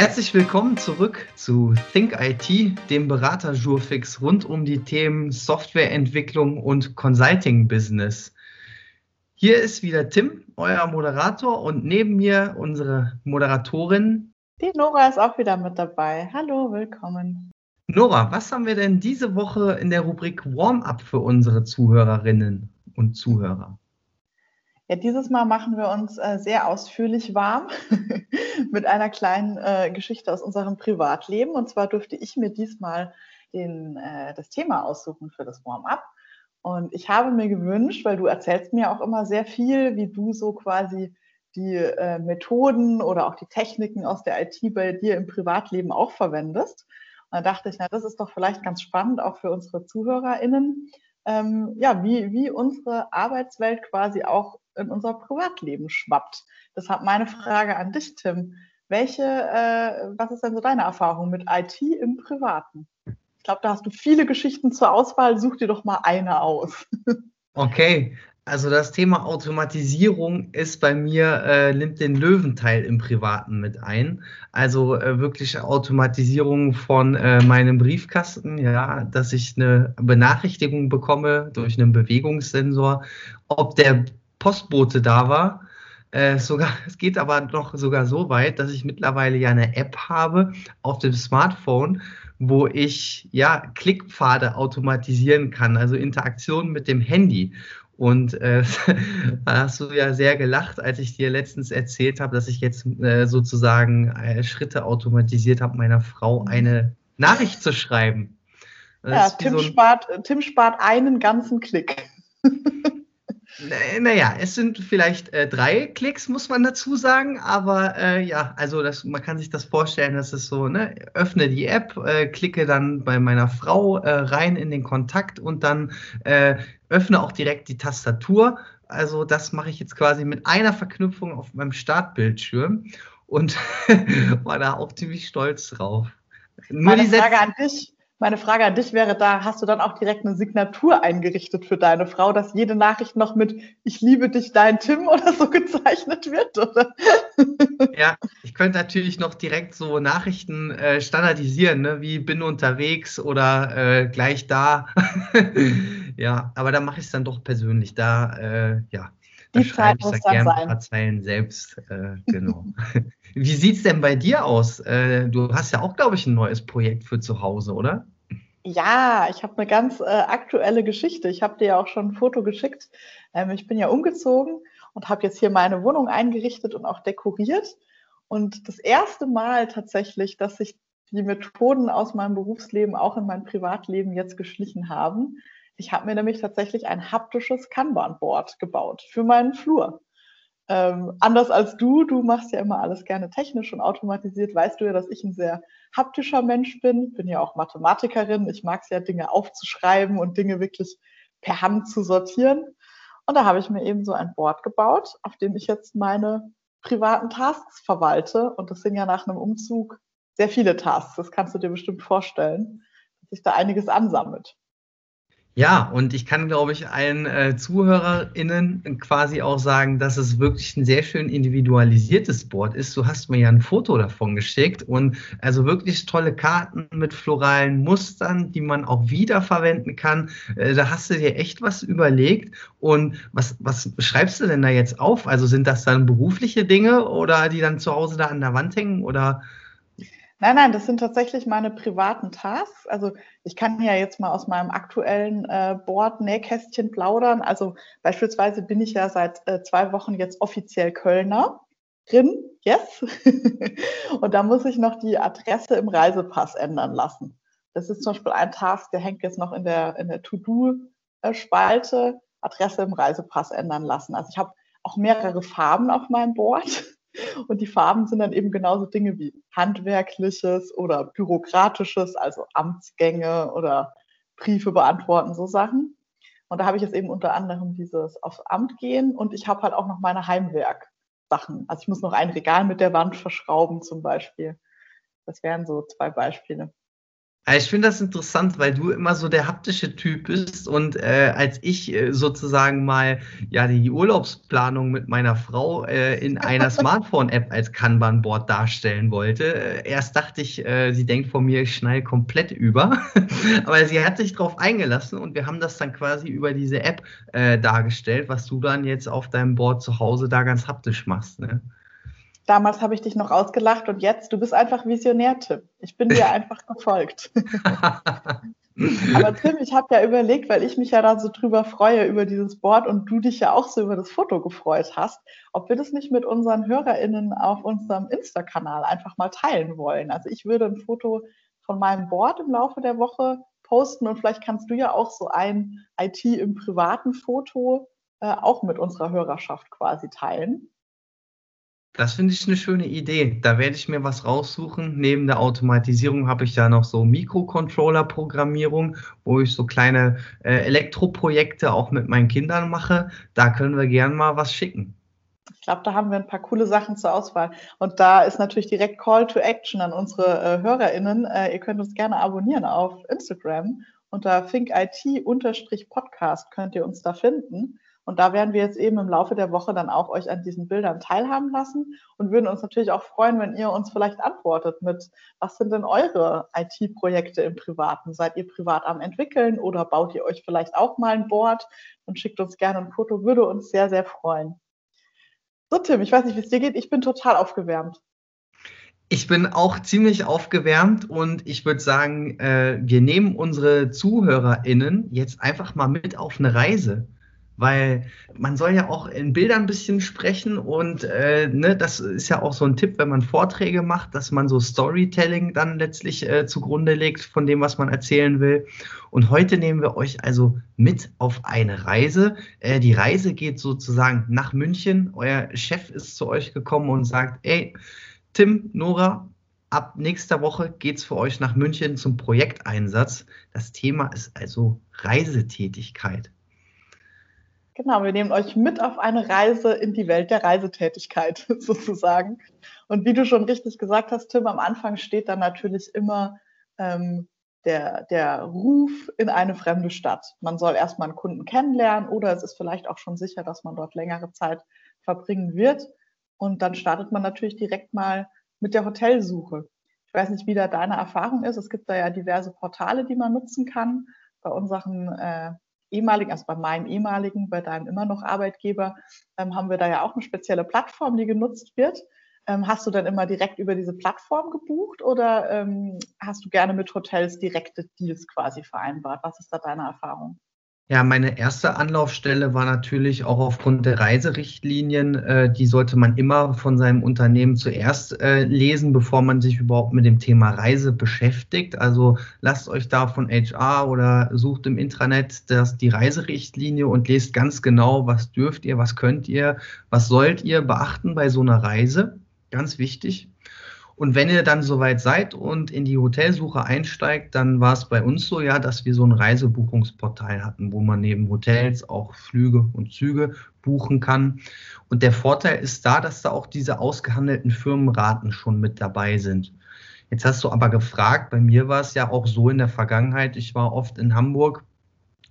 Herzlich willkommen zurück zu Think IT, dem Berater Jurfix rund um die Themen Softwareentwicklung und Consulting Business. Hier ist wieder Tim, euer Moderator, und neben mir unsere Moderatorin. Die Nora ist auch wieder mit dabei. Hallo, willkommen. Nora, was haben wir denn diese Woche in der Rubrik Warm-up für unsere Zuhörerinnen und Zuhörer? Ja, dieses Mal machen wir uns äh, sehr ausführlich warm mit einer kleinen äh, Geschichte aus unserem Privatleben. Und zwar durfte ich mir diesmal den, äh, das Thema aussuchen für das Warm-up. Und ich habe mir gewünscht, weil du erzählst mir auch immer sehr viel, wie du so quasi die äh, Methoden oder auch die Techniken aus der IT bei dir im Privatleben auch verwendest. Und da dachte ich, na, das ist doch vielleicht ganz spannend auch für unsere ZuhörerInnen, ähm, ja, wie, wie unsere Arbeitswelt quasi auch in unser Privatleben schwappt. Deshalb meine Frage an dich, Tim. Welche, äh, was ist denn so deine Erfahrung mit IT im Privaten? Ich glaube, da hast du viele Geschichten zur Auswahl. Such dir doch mal eine aus. Okay, also das Thema Automatisierung ist bei mir, äh, nimmt den Löwenteil im Privaten mit ein. Also äh, wirklich Automatisierung von äh, meinem Briefkasten, ja, dass ich eine Benachrichtigung bekomme durch einen Bewegungssensor, ob der Postbote da war. Äh, sogar, es geht aber noch sogar so weit, dass ich mittlerweile ja eine App habe auf dem Smartphone, wo ich ja Klickpfade automatisieren kann, also Interaktion mit dem Handy. Und äh, da hast du ja sehr gelacht, als ich dir letztens erzählt habe, dass ich jetzt äh, sozusagen äh, Schritte automatisiert habe, meiner Frau eine Nachricht zu schreiben. Das ja, Tim, so spart, Tim spart einen ganzen Klick. Naja, es sind vielleicht äh, drei Klicks, muss man dazu sagen, aber äh, ja, also das, man kann sich das vorstellen, dass es so, ne, öffne die App, äh, klicke dann bei meiner Frau äh, rein in den Kontakt und dann äh, öffne auch direkt die Tastatur. Also das mache ich jetzt quasi mit einer Verknüpfung auf meinem Startbildschirm und war da auch ziemlich stolz drauf. Nur Meine Frage an dich. Meine Frage an dich wäre da, hast du dann auch direkt eine Signatur eingerichtet für deine Frau, dass jede Nachricht noch mit Ich liebe dich, dein Tim oder so gezeichnet wird? Oder? Ja, ich könnte natürlich noch direkt so Nachrichten äh, standardisieren, ne? wie bin unterwegs oder äh, gleich da. ja, aber da mache ich es dann doch persönlich. Da, äh, ja, da schreibe ich da gerne ein paar Zeilen selbst. Äh, genau. Wie sieht es denn bei dir aus? Äh, du hast ja auch, glaube ich, ein neues Projekt für zu Hause, oder? Ja, ich habe eine ganz äh, aktuelle Geschichte. Ich habe dir ja auch schon ein Foto geschickt. Ähm, ich bin ja umgezogen und habe jetzt hier meine Wohnung eingerichtet und auch dekoriert. Und das erste Mal tatsächlich, dass sich die Methoden aus meinem Berufsleben auch in mein Privatleben jetzt geschlichen haben. Ich habe mir nämlich tatsächlich ein haptisches Kanban-Board gebaut für meinen Flur. Ähm, anders als du, du machst ja immer alles gerne technisch und automatisiert, weißt du ja, dass ich ein sehr haptischer Mensch bin. Bin ja auch Mathematikerin. Ich mag es ja, Dinge aufzuschreiben und Dinge wirklich per Hand zu sortieren. Und da habe ich mir eben so ein Board gebaut, auf dem ich jetzt meine privaten Tasks verwalte. Und das sind ja nach einem Umzug sehr viele Tasks. Das kannst du dir bestimmt vorstellen, dass sich da einiges ansammelt. Ja, und ich kann, glaube ich, allen äh, ZuhörerInnen quasi auch sagen, dass es wirklich ein sehr schön individualisiertes Board ist. Du hast mir ja ein Foto davon geschickt und also wirklich tolle Karten mit floralen Mustern, die man auch wiederverwenden kann. Äh, da hast du dir echt was überlegt. Und was, was schreibst du denn da jetzt auf? Also sind das dann berufliche Dinge oder die dann zu Hause da an der Wand hängen oder Nein, nein, das sind tatsächlich meine privaten Tasks. Also ich kann ja jetzt mal aus meinem aktuellen äh, Board Nähkästchen plaudern. Also beispielsweise bin ich ja seit äh, zwei Wochen jetzt offiziell Kölner. Drin, yes. und da muss ich noch die Adresse im Reisepass ändern lassen. Das ist zum Beispiel ein Task, der hängt jetzt noch in der, in der To-Do-Spalte, Adresse im Reisepass ändern lassen. Also ich habe auch mehrere Farben auf meinem Board. Und die Farben sind dann eben genauso Dinge wie handwerkliches oder bürokratisches, also Amtsgänge oder Briefe beantworten, so Sachen. Und da habe ich jetzt eben unter anderem dieses aufs Amt gehen und ich habe halt auch noch meine Heimwerk-Sachen. Also ich muss noch ein Regal mit der Wand verschrauben zum Beispiel. Das wären so zwei Beispiele. Ich finde das interessant, weil du immer so der haptische Typ bist und äh, als ich äh, sozusagen mal ja die Urlaubsplanung mit meiner Frau äh, in einer Smartphone-App als Kanban-Board darstellen wollte, äh, erst dachte ich, äh, sie denkt von mir, ich schneide komplett über, aber sie hat sich darauf eingelassen und wir haben das dann quasi über diese App äh, dargestellt, was du dann jetzt auf deinem Board zu Hause da ganz haptisch machst. Ne? Damals habe ich dich noch ausgelacht und jetzt, du bist einfach Visionär, Tim. Ich bin dir einfach gefolgt. Aber Tim, ich habe ja überlegt, weil ich mich ja da so drüber freue über dieses Board und du dich ja auch so über das Foto gefreut hast, ob wir das nicht mit unseren HörerInnen auf unserem Insta-Kanal einfach mal teilen wollen. Also ich würde ein Foto von meinem Board im Laufe der Woche posten und vielleicht kannst du ja auch so ein IT im privaten Foto äh, auch mit unserer Hörerschaft quasi teilen. Das finde ich eine schöne Idee. Da werde ich mir was raussuchen. Neben der Automatisierung habe ich ja noch so Mikrocontroller-Programmierung, wo ich so kleine äh, Elektroprojekte auch mit meinen Kindern mache. Da können wir gern mal was schicken. Ich glaube, da haben wir ein paar coole Sachen zur Auswahl. Und da ist natürlich direkt Call to Action an unsere äh, HörerInnen. Äh, ihr könnt uns gerne abonnieren auf Instagram. Unter thinkit-podcast könnt ihr uns da finden. Und da werden wir jetzt eben im Laufe der Woche dann auch euch an diesen Bildern teilhaben lassen und würden uns natürlich auch freuen, wenn ihr uns vielleicht antwortet mit, was sind denn eure IT-Projekte im Privaten? Seid ihr privat am entwickeln oder baut ihr euch vielleicht auch mal ein Board und schickt uns gerne ein Foto? Würde uns sehr, sehr freuen. So, Tim, ich weiß nicht, wie es dir geht. Ich bin total aufgewärmt. Ich bin auch ziemlich aufgewärmt und ich würde sagen, äh, wir nehmen unsere ZuhörerInnen jetzt einfach mal mit auf eine Reise weil man soll ja auch in Bildern ein bisschen sprechen und äh, ne, das ist ja auch so ein Tipp, wenn man Vorträge macht, dass man so Storytelling dann letztlich äh, zugrunde legt von dem, was man erzählen will. Und heute nehmen wir euch also mit auf eine Reise. Äh, die Reise geht sozusagen nach München. Euer Chef ist zu euch gekommen und sagt, ey, Tim, Nora, ab nächster Woche geht es für euch nach München zum Projekteinsatz. Das Thema ist also Reisetätigkeit. Genau, wir nehmen euch mit auf eine Reise in die Welt der Reisetätigkeit sozusagen. Und wie du schon richtig gesagt hast, Tim, am Anfang steht dann natürlich immer ähm, der, der Ruf in eine fremde Stadt. Man soll erstmal einen Kunden kennenlernen oder es ist vielleicht auch schon sicher, dass man dort längere Zeit verbringen wird. Und dann startet man natürlich direkt mal mit der Hotelsuche. Ich weiß nicht, wie da deine Erfahrung ist. Es gibt da ja diverse Portale, die man nutzen kann. Bei unseren äh, ehemaligen, also bei meinem ehemaligen, bei deinem immer noch Arbeitgeber, ähm, haben wir da ja auch eine spezielle Plattform, die genutzt wird. Ähm, hast du dann immer direkt über diese Plattform gebucht oder ähm, hast du gerne mit Hotels direkte Deals quasi vereinbart? Was ist da deine Erfahrung? Ja, meine erste Anlaufstelle war natürlich auch aufgrund der Reiserichtlinien. Äh, die sollte man immer von seinem Unternehmen zuerst äh, lesen, bevor man sich überhaupt mit dem Thema Reise beschäftigt. Also lasst euch da von HR oder sucht im Intranet das, die Reiserichtlinie und lest ganz genau, was dürft ihr, was könnt ihr, was sollt ihr beachten bei so einer Reise. Ganz wichtig. Und wenn ihr dann soweit seid und in die Hotelsuche einsteigt, dann war es bei uns so, ja, dass wir so ein Reisebuchungsportal hatten, wo man neben Hotels auch Flüge und Züge buchen kann. Und der Vorteil ist da, dass da auch diese ausgehandelten Firmenraten schon mit dabei sind. Jetzt hast du aber gefragt, bei mir war es ja auch so in der Vergangenheit, ich war oft in Hamburg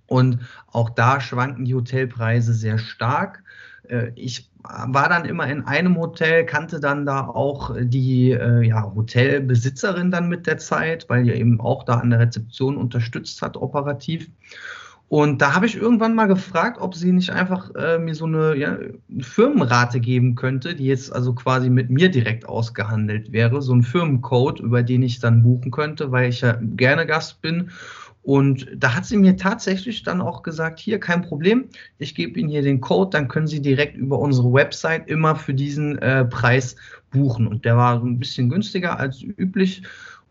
und auch da schwanken die Hotelpreise sehr stark. Äh, ich war dann immer in einem Hotel, kannte dann da auch die äh, ja, Hotelbesitzerin dann mit der Zeit, weil die eben auch da an der Rezeption unterstützt hat, operativ. Und da habe ich irgendwann mal gefragt, ob sie nicht einfach äh, mir so eine, ja, Firmenrate geben könnte, die jetzt also quasi mit mir direkt ausgehandelt wäre, so ein Firmencode, über den ich dann buchen könnte, weil ich ja gerne Gast bin und da hat sie mir tatsächlich dann auch gesagt, hier kein Problem, ich gebe Ihnen hier den Code, dann können Sie direkt über unsere Website immer für diesen äh, Preis buchen. Und der war so ein bisschen günstiger als üblich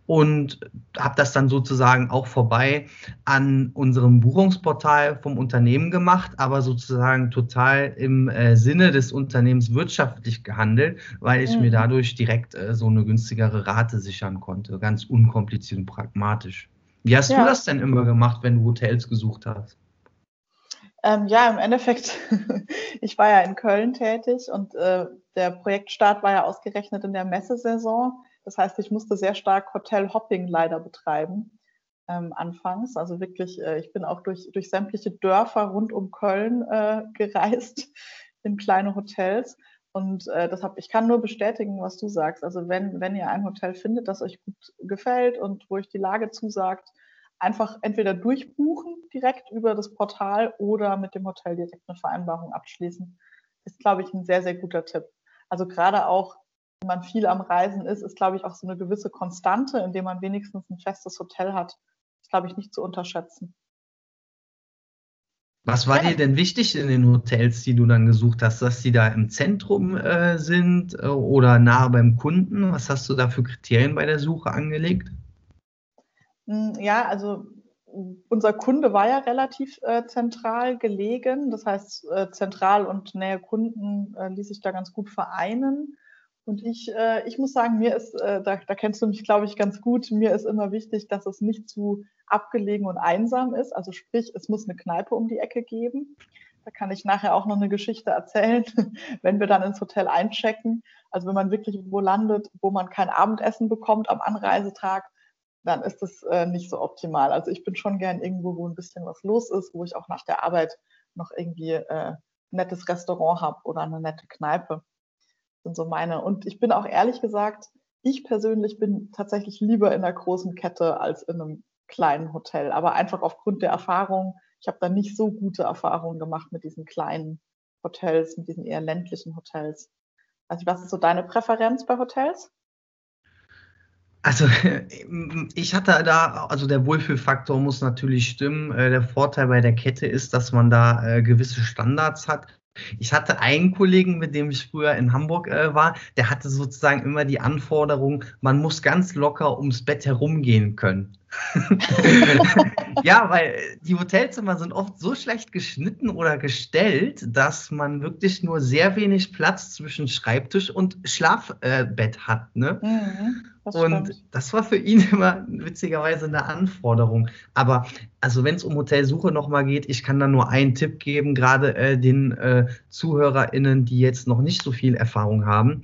und habe das dann sozusagen auch vorbei an unserem Buchungsportal vom Unternehmen gemacht, aber sozusagen total im äh, Sinne des Unternehmens wirtschaftlich gehandelt, weil ich mhm. mir dadurch direkt äh, so eine günstigere Rate sichern konnte, ganz unkompliziert und pragmatisch. Wie hast ja. du das denn immer gemacht, wenn du Hotels gesucht hast? Ähm, ja, im Endeffekt, ich war ja in Köln tätig und äh, der Projektstart war ja ausgerechnet in der Messesaison. Das heißt, ich musste sehr stark Hotel-Hopping leider betreiben. ähm, anfangs. Also wirklich, äh, ich bin auch durch, durch sämtliche Dörfer rund um Köln äh, gereist in kleine Hotels. Und äh, deshalb, ich kann nur bestätigen, was du sagst. Also wenn, wenn ihr ein Hotel findet, das euch gut gefällt und wo euch die Lage zusagt, einfach entweder durchbuchen direkt über das Portal oder mit dem Hotel direkt eine Vereinbarung abschließen. Ist, glaube ich, ein sehr, sehr guter Tipp. Also gerade auch, wenn man viel am Reisen ist, ist, glaube ich, auch so eine gewisse Konstante, indem man wenigstens ein festes Hotel hat. Ist, glaube ich, nicht zu unterschätzen. Was war ja. dir denn wichtig in den Hotels, die du dann gesucht hast, dass die da im Zentrum äh, sind äh, oder nahe beim Kunden? Was hast du da für Kriterien bei der Suche angelegt? Hm, ja, also unser Kunde war ja relativ äh, zentral gelegen. Das heißt, äh, zentral und Nähe Kunden äh, ließ sich da ganz gut vereinen. Und ich, äh, ich muss sagen, mir ist, äh, da, da kennst du mich, glaube ich, ganz gut, mir ist immer wichtig, dass es nicht zu abgelegen und einsam ist. Also sprich, es muss eine Kneipe um die Ecke geben. Da kann ich nachher auch noch eine Geschichte erzählen, wenn wir dann ins Hotel einchecken. Also wenn man wirklich wo landet, wo man kein Abendessen bekommt am Anreisetag, dann ist das äh, nicht so optimal. Also ich bin schon gern irgendwo, wo ein bisschen was los ist, wo ich auch nach der Arbeit noch irgendwie äh, ein nettes Restaurant habe oder eine nette Kneipe sind so meine. Und ich bin auch ehrlich gesagt, ich persönlich bin tatsächlich lieber in einer großen Kette als in einem kleinen Hotel. Aber einfach aufgrund der Erfahrung, ich habe da nicht so gute Erfahrungen gemacht mit diesen kleinen Hotels, mit diesen eher ländlichen Hotels. Also was ist so deine Präferenz bei Hotels? Also ich hatte da, also der Wohlfühlfaktor muss natürlich stimmen. Äh, der Vorteil bei der Kette ist, dass man da äh, gewisse Standards hat. Ich hatte einen Kollegen, mit dem ich früher in Hamburg äh, war, der hatte sozusagen immer die Anforderung, man muss ganz locker ums Bett herumgehen können. ja, weil die Hotelzimmer sind oft so schlecht geschnitten oder gestellt, dass man wirklich nur sehr wenig Platz zwischen Schreibtisch und Schlafbett äh, hat. Ne? Mhm, das und stimmt. das war für ihn immer witzigerweise eine Anforderung. Aber also wenn es um Hotelsuche nochmal geht, ich kann da nur einen Tipp geben, gerade äh, den äh, ZuhörerInnen, die jetzt noch nicht so viel Erfahrung haben.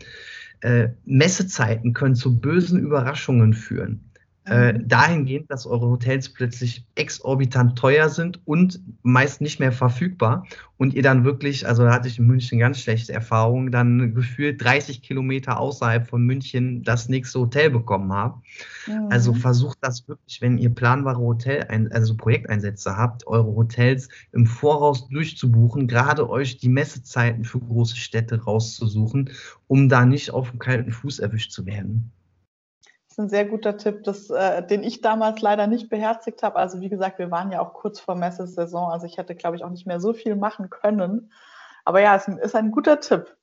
Äh, Messezeiten können zu bösen Überraschungen führen äh, mhm. dahingehend, dass eure Hotels plötzlich exorbitant teuer sind und meist nicht mehr verfügbar und ihr dann wirklich, also da hatte ich in München ganz schlechte Erfahrungen, dann gefühlt 30 Kilometer außerhalb von München das nächste Hotel bekommen habt. Mhm. Also versucht das wirklich, wenn ihr planbare Hotel, also Projekteinsätze habt, eure Hotels im Voraus durchzubuchen, gerade euch die Messezeiten für große Städte rauszusuchen, um da nicht auf dem kalten Fuß erwischt zu werden ist ein sehr guter Tipp, das, äh, den ich damals leider nicht beherzigt habe. Also wie gesagt, wir waren ja auch kurz vor Messesaison, also ich hätte, glaube ich, auch nicht mehr so viel machen können. Aber ja, es ist ein guter Tipp.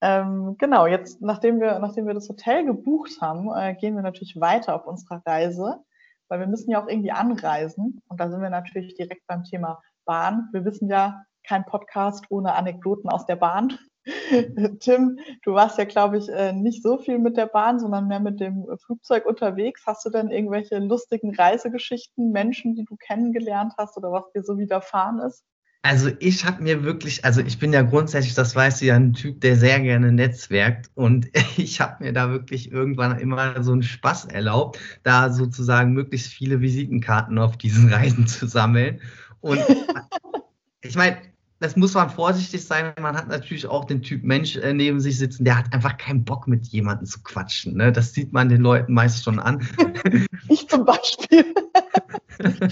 Ähm, genau, jetzt, nachdem wir, nachdem wir das Hotel gebucht haben, äh, gehen wir natürlich weiter auf unserer Reise, weil wir müssen ja auch irgendwie anreisen. Und da sind wir natürlich direkt beim Thema Bahn. Wir wissen ja, kein Podcast ohne Anekdoten aus der Bahn. Tim, du warst ja, glaube ich, äh, nicht so viel mit der Bahn, sondern mehr mit dem Flugzeug unterwegs. Hast du denn irgendwelche lustigen Reisegeschichten, Menschen, die du kennengelernt hast oder was dir so widerfahren ist? Also ich habe mir wirklich, also ich bin ja grundsätzlich, das weißt du ja, ein Typ, der sehr gerne netzwerkt und ich habe mir da wirklich irgendwann immer so einen Spaß erlaubt, da sozusagen möglichst viele Visitenkarten auf diesen Reisen zu sammeln. Und ich meine, das muss man vorsichtig sein. Man hat natürlich auch den Typ Mensch äh, neben sich sitzen, der hat einfach keinen Bock mit jemandem zu quatschen. Ne? Das sieht man den Leuten meist schon an. ich zum Beispiel.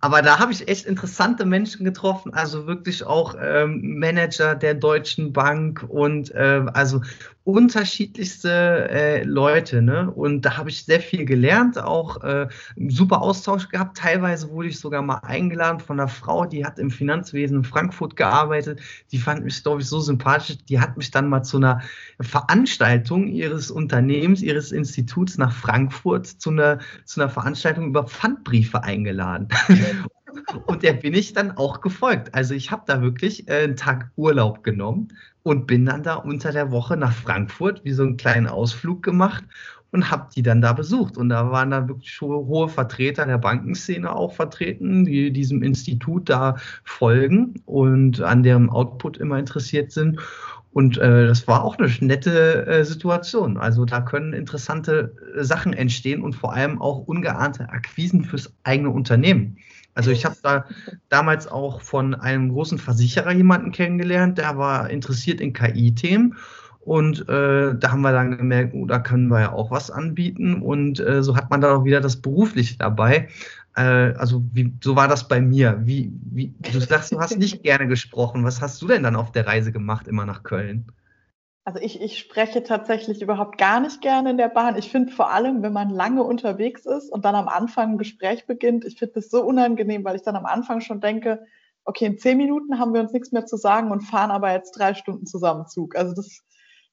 Aber da habe ich echt interessante Menschen getroffen, also wirklich auch ähm, Manager der Deutschen Bank und äh, also unterschiedlichste äh, Leute. Ne? Und da habe ich sehr viel gelernt, auch äh, super Austausch gehabt. Teilweise wurde ich sogar mal eingeladen von einer Frau, die hat im Finanzwesen in Frankfurt gearbeitet. Die fand mich, glaube ich, so sympathisch. Die hat mich dann mal zu einer Veranstaltung ihres Unternehmens, ihres Instituts nach Frankfurt zu einer, zu einer Veranstaltung über Pfandbriefe eingeladen. Und der bin ich dann auch gefolgt. Also ich habe da wirklich äh, einen Tag Urlaub genommen und bin dann da unter der Woche nach Frankfurt, wie so einen kleinen Ausflug gemacht und habe die dann da besucht. Und da waren dann wirklich hohe Vertreter der Bankenszene auch vertreten, die diesem Institut da folgen und an deren Output immer interessiert sind. Und äh, das war auch eine nette äh, Situation. Also da können interessante äh, Sachen entstehen und vor allem auch ungeahnte Akquisen fürs eigene Unternehmen. Also ich habe da damals auch von einem großen Versicherer jemanden kennengelernt, der war interessiert in KI-Themen. Und äh, da haben wir dann gemerkt, oh, da können wir ja auch was anbieten. Und äh, so hat man dann auch wieder das Berufliche dabei. Äh, also wie, so war das bei mir. Wie, wie, du sagst, du hast nicht gerne gesprochen. Was hast du denn dann auf der Reise gemacht, immer nach Köln? Also ich, ich spreche tatsächlich überhaupt gar nicht gerne in der Bahn. Ich finde vor allem, wenn man lange unterwegs ist und dann am Anfang ein Gespräch beginnt, ich finde das so unangenehm, weil ich dann am Anfang schon denke, okay, in zehn Minuten haben wir uns nichts mehr zu sagen und fahren aber jetzt drei Stunden zusammen Zug. Also das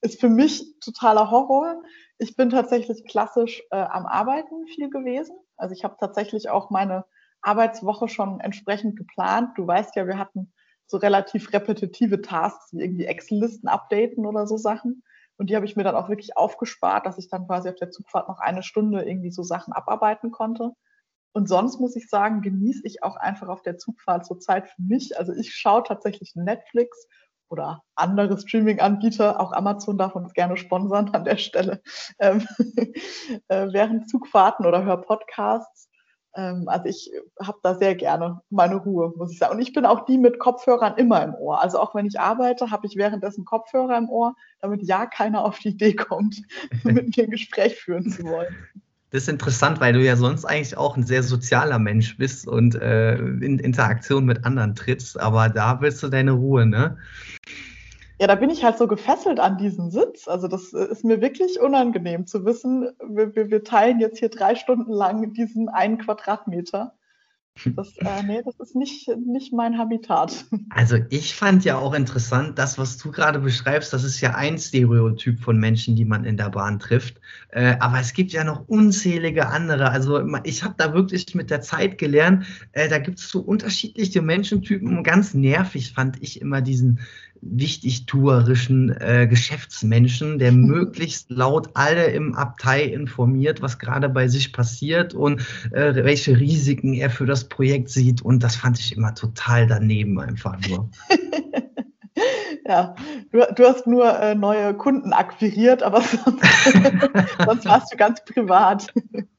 ist für mich totaler Horror. Ich bin tatsächlich klassisch äh, am Arbeiten viel gewesen. Also ich habe tatsächlich auch meine Arbeitswoche schon entsprechend geplant. Du weißt ja, wir hatten so relativ repetitive Tasks wie irgendwie Excel-Listen updaten oder so Sachen. Und die habe ich mir dann auch wirklich aufgespart, dass ich dann quasi auf der Zugfahrt noch eine Stunde irgendwie so Sachen abarbeiten konnte. Und sonst muss ich sagen, genieße ich auch einfach auf der Zugfahrt so Zeit für mich. Also ich schaue tatsächlich Netflix oder andere Streaming-Anbieter, auch Amazon darf uns gerne sponsern an der Stelle, ähm, äh, während Zugfahrten oder höre Podcasts. Also ich habe da sehr gerne meine Ruhe, muss ich sagen. Und ich bin auch die mit Kopfhörern immer im Ohr. Also auch wenn ich arbeite, habe ich währenddessen Kopfhörer im Ohr, damit ja keiner auf die Idee kommt, mit mir ein Gespräch führen zu wollen. Das ist interessant, weil du ja sonst eigentlich auch ein sehr sozialer Mensch bist und äh, in Interaktion mit anderen trittst, aber da willst du deine Ruhe, ne? Ja, da bin ich halt so gefesselt an diesen Sitz. Also das äh, ist mir wirklich unangenehm zu wissen, wir, wir, wir teilen jetzt hier drei Stunden lang diesen einen Quadratmeter. Das, äh, nee, das ist nicht, nicht mein Habitat. Also ich fand ja auch interessant, das, was du gerade beschreibst, das ist ja ein Stereotyp von Menschen, die man in der Bahn trifft. Äh, aber es gibt ja noch unzählige andere. Also ich habe da wirklich mit der Zeit gelernt, äh, da gibt es so unterschiedliche Menschentypen. Ganz nervig fand ich immer diesen wichtigtuerischen äh, Geschäftsmenschen, der möglichst laut alle im Abtei informiert, was gerade bei sich passiert und äh, welche Risiken er für das Projekt sieht. Und das fand ich immer total daneben einfach nur. ja, du, du, hast nur äh, neue Kunden akquiriert, aber sonst, sonst warst du ganz privat.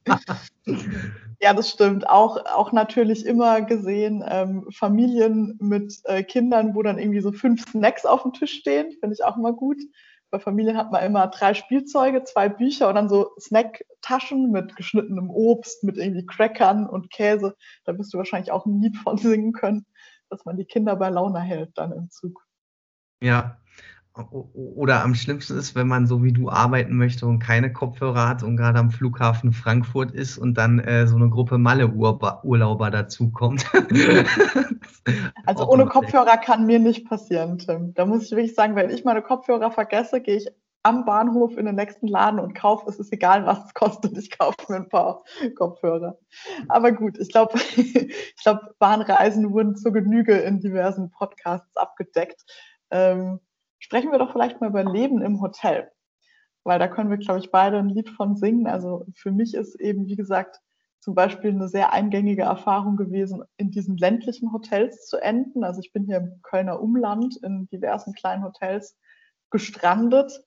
Ja, das stimmt. Auch, auch natürlich immer gesehen, ähm, Familien mit äh, Kindern, wo dann irgendwie so fünf Snacks auf dem Tisch stehen, finde ich auch immer gut. Bei Familien hat man immer drei Spielzeuge, zwei Bücher und dann so Snacktaschen mit geschnittenem Obst, mit irgendwie Crackern und Käse. Da wirst du wahrscheinlich auch ein Lied von singen können, dass man die Kinder bei Laune hält dann im Zug. Ja, oder am schlimmsten ist, wenn man so wie du arbeiten möchte und keine Kopfhörer hat und gerade am Flughafen Frankfurt ist und dann äh, so eine Gruppe Malle-Urlauber dazukommt. also ohne Kopfhörer kann mir nicht passieren, Tim. Da muss ich wirklich sagen, wenn ich meine Kopfhörer vergesse, gehe ich am Bahnhof in den nächsten Laden und kaufe, es ist egal, was es kostet, ich kaufe mir ein paar Kopfhörer. Aber gut, ich glaube, ich glaube, Bahnreisen wurden zur Genüge in diversen Podcasts abgedeckt. Ähm, Sprechen wir doch vielleicht mal über Leben im Hotel, weil da können wir, glaube ich, beide ein Lied von singen. Also für mich ist eben, wie gesagt, zum Beispiel eine sehr eingängige Erfahrung gewesen, in diesen ländlichen Hotels zu enden. Also ich bin hier im Kölner Umland in diversen kleinen Hotels gestrandet,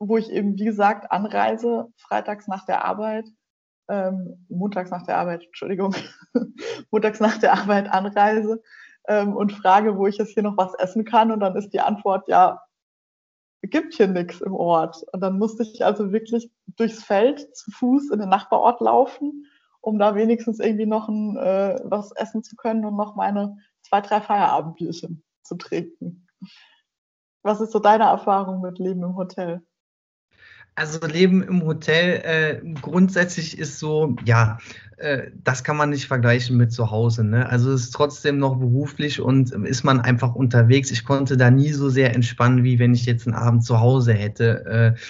wo ich eben, wie gesagt, anreise, freitags nach der Arbeit, ähm, montags nach der Arbeit, Entschuldigung, montags nach der Arbeit anreise ähm, und frage, wo ich jetzt hier noch was essen kann. Und dann ist die Antwort, ja, gibt hier nichts im Ort. Und dann musste ich also wirklich durchs Feld zu Fuß in den Nachbarort laufen, um da wenigstens irgendwie noch ein, äh, was essen zu können und noch meine zwei, drei Feierabendbierchen zu trinken. Was ist so deine Erfahrung mit Leben im Hotel? Also Leben im Hotel äh, grundsätzlich ist so, ja, äh, das kann man nicht vergleichen mit zu Hause. Ne? Also es ist trotzdem noch beruflich und ist man einfach unterwegs. Ich konnte da nie so sehr entspannen, wie wenn ich jetzt einen Abend zu Hause hätte. Äh,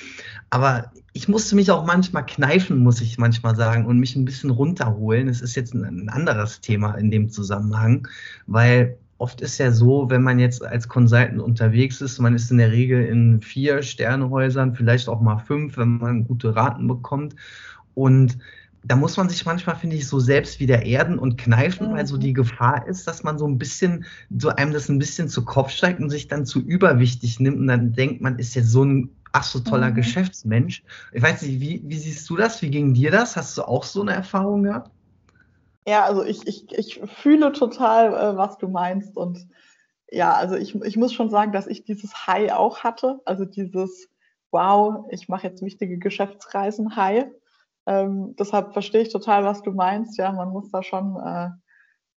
aber ich musste mich auch manchmal kneifen, muss ich manchmal sagen, und mich ein bisschen runterholen. Es ist jetzt ein, ein anderes Thema in dem Zusammenhang, weil oft ist ja so, wenn man jetzt als Consultant unterwegs ist, man ist in der Regel in vier Sternehäusern, vielleicht auch mal fünf, wenn man gute Raten bekommt. Und da muss man sich manchmal, finde ich, so selbst wieder erden und kneifen, mhm. weil so die Gefahr ist, dass man so ein bisschen, so einem das ein bisschen zu Kopf steigt und sich dann zu überwichtig nimmt und dann denkt, man ist jetzt so ein ach so toller mhm. Geschäftsmensch. Ich weiß nicht, wie, wie siehst du das? Wie ging dir das? Hast du auch so eine Erfahrung gehabt? Ja, also ich, ich, ich fühle total, äh, was du meinst. Und ja, also ich, ich muss schon sagen, dass ich dieses High auch hatte. Also dieses, wow, ich mache jetzt wichtige Geschäftsreisen High. Ähm, deshalb verstehe ich total, was du meinst. Ja, man muss da schon äh,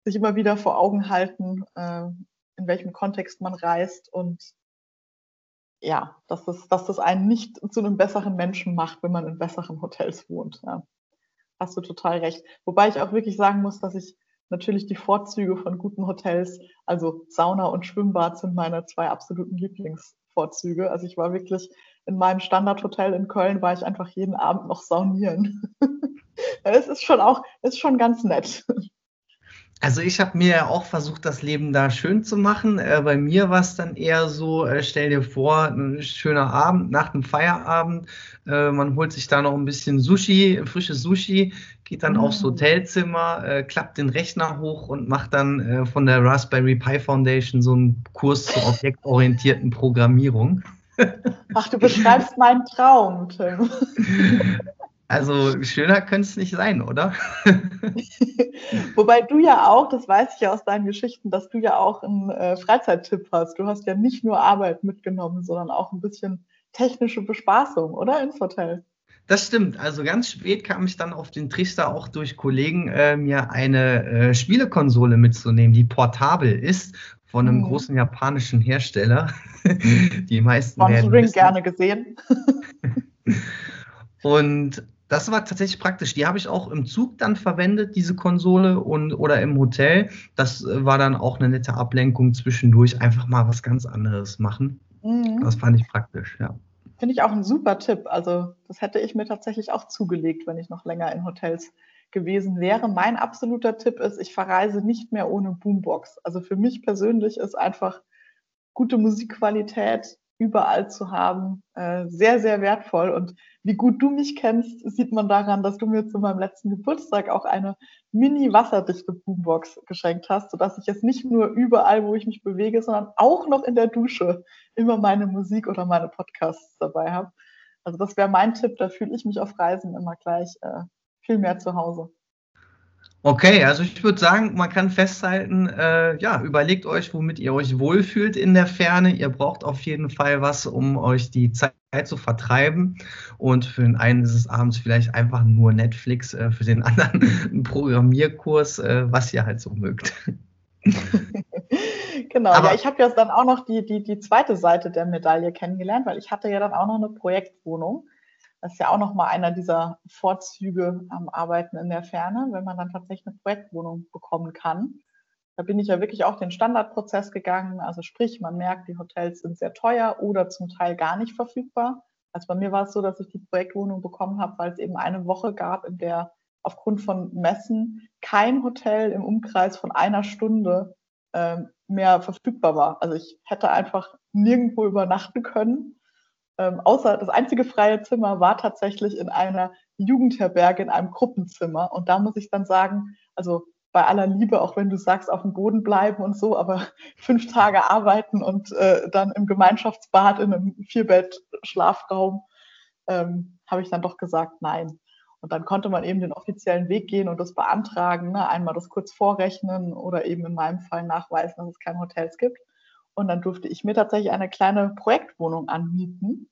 sich immer wieder vor Augen halten, äh, in welchem Kontext man reist und ja, dass das, dass das einen nicht zu einem besseren Menschen macht, wenn man in besseren Hotels wohnt. Ja. Hast du total recht. Wobei ich auch wirklich sagen muss, dass ich natürlich die Vorzüge von guten Hotels, also Sauna und Schwimmbad sind meine zwei absoluten Lieblingsvorzüge. Also ich war wirklich in meinem Standardhotel in Köln, war ich einfach jeden Abend noch saunieren. es ist schon auch, ist schon ganz nett. Also ich habe mir ja auch versucht, das Leben da schön zu machen. Äh, bei mir war es dann eher so, äh, stell dir vor, ein schöner Abend nach dem Feierabend. Äh, man holt sich da noch ein bisschen Sushi, frisches Sushi, geht dann mm. aufs Hotelzimmer, äh, klappt den Rechner hoch und macht dann äh, von der Raspberry Pi Foundation so einen Kurs zur objektorientierten Programmierung. Ach, du beschreibst meinen Traum, Tim. Also schöner könnte es nicht sein, oder? Wobei du ja auch, das weiß ich ja aus deinen Geschichten, dass du ja auch einen äh, Freizeittipp hast. Du hast ja nicht nur Arbeit mitgenommen, sondern auch ein bisschen technische Bespaßung, oder ins Hotel? Das stimmt. Also ganz spät kam ich dann auf den Trichter auch durch Kollegen, äh, mir eine äh, Spielekonsole mitzunehmen, die portabel ist von einem mhm. großen japanischen Hersteller. die meisten Sponsoring gerne gesehen. Und das war tatsächlich praktisch. Die habe ich auch im Zug dann verwendet, diese Konsole und oder im Hotel. Das äh, war dann auch eine nette Ablenkung zwischendurch, einfach mal was ganz anderes machen. Mhm. Das fand ich praktisch, ja. Finde ich auch ein super Tipp. Also, das hätte ich mir tatsächlich auch zugelegt, wenn ich noch länger in Hotels gewesen wäre. Mein absoluter Tipp ist, ich verreise nicht mehr ohne Boombox. Also für mich persönlich ist einfach gute Musikqualität überall zu haben, äh, sehr, sehr wertvoll. Und wie gut du mich kennst, sieht man daran, dass du mir zu meinem letzten Geburtstag auch eine mini-wasserdichte Boombox geschenkt hast, sodass ich jetzt nicht nur überall, wo ich mich bewege, sondern auch noch in der Dusche immer meine Musik oder meine Podcasts dabei habe. Also das wäre mein Tipp, da fühle ich mich auf Reisen immer gleich äh, viel mehr zu Hause. Okay, also ich würde sagen, man kann festhalten, äh, ja, überlegt euch, womit ihr euch wohlfühlt in der Ferne. Ihr braucht auf jeden Fall was, um euch die Zeit zu vertreiben. Und für den einen ist es abends vielleicht einfach nur Netflix, äh, für den anderen ein Programmierkurs, äh, was ihr halt so mögt. genau, Aber, ja, ich habe jetzt dann auch noch die, die, die zweite Seite der Medaille kennengelernt, weil ich hatte ja dann auch noch eine Projektwohnung. Das ist ja auch nochmal einer dieser Vorzüge am Arbeiten in der Ferne, wenn man dann tatsächlich eine Projektwohnung bekommen kann. Da bin ich ja wirklich auch den Standardprozess gegangen. Also sprich, man merkt, die Hotels sind sehr teuer oder zum Teil gar nicht verfügbar. Also bei mir war es so, dass ich die Projektwohnung bekommen habe, weil es eben eine Woche gab, in der aufgrund von Messen kein Hotel im Umkreis von einer Stunde äh, mehr verfügbar war. Also ich hätte einfach nirgendwo übernachten können ähm, außer das einzige freie Zimmer war tatsächlich in einer Jugendherberge in einem Gruppenzimmer. Und da muss ich dann sagen, also bei aller Liebe, auch wenn du sagst, auf dem Boden bleiben und so, aber fünf Tage arbeiten und äh, dann im Gemeinschaftsbad in einem Vierbett-Schlafraum, ähm, habe ich dann doch gesagt, nein. Und dann konnte man eben den offiziellen Weg gehen und das beantragen, ne? einmal das kurz vorrechnen oder eben in meinem Fall nachweisen, dass es keine Hotels gibt. Und dann durfte ich mir tatsächlich eine kleine Projektwohnung anmieten.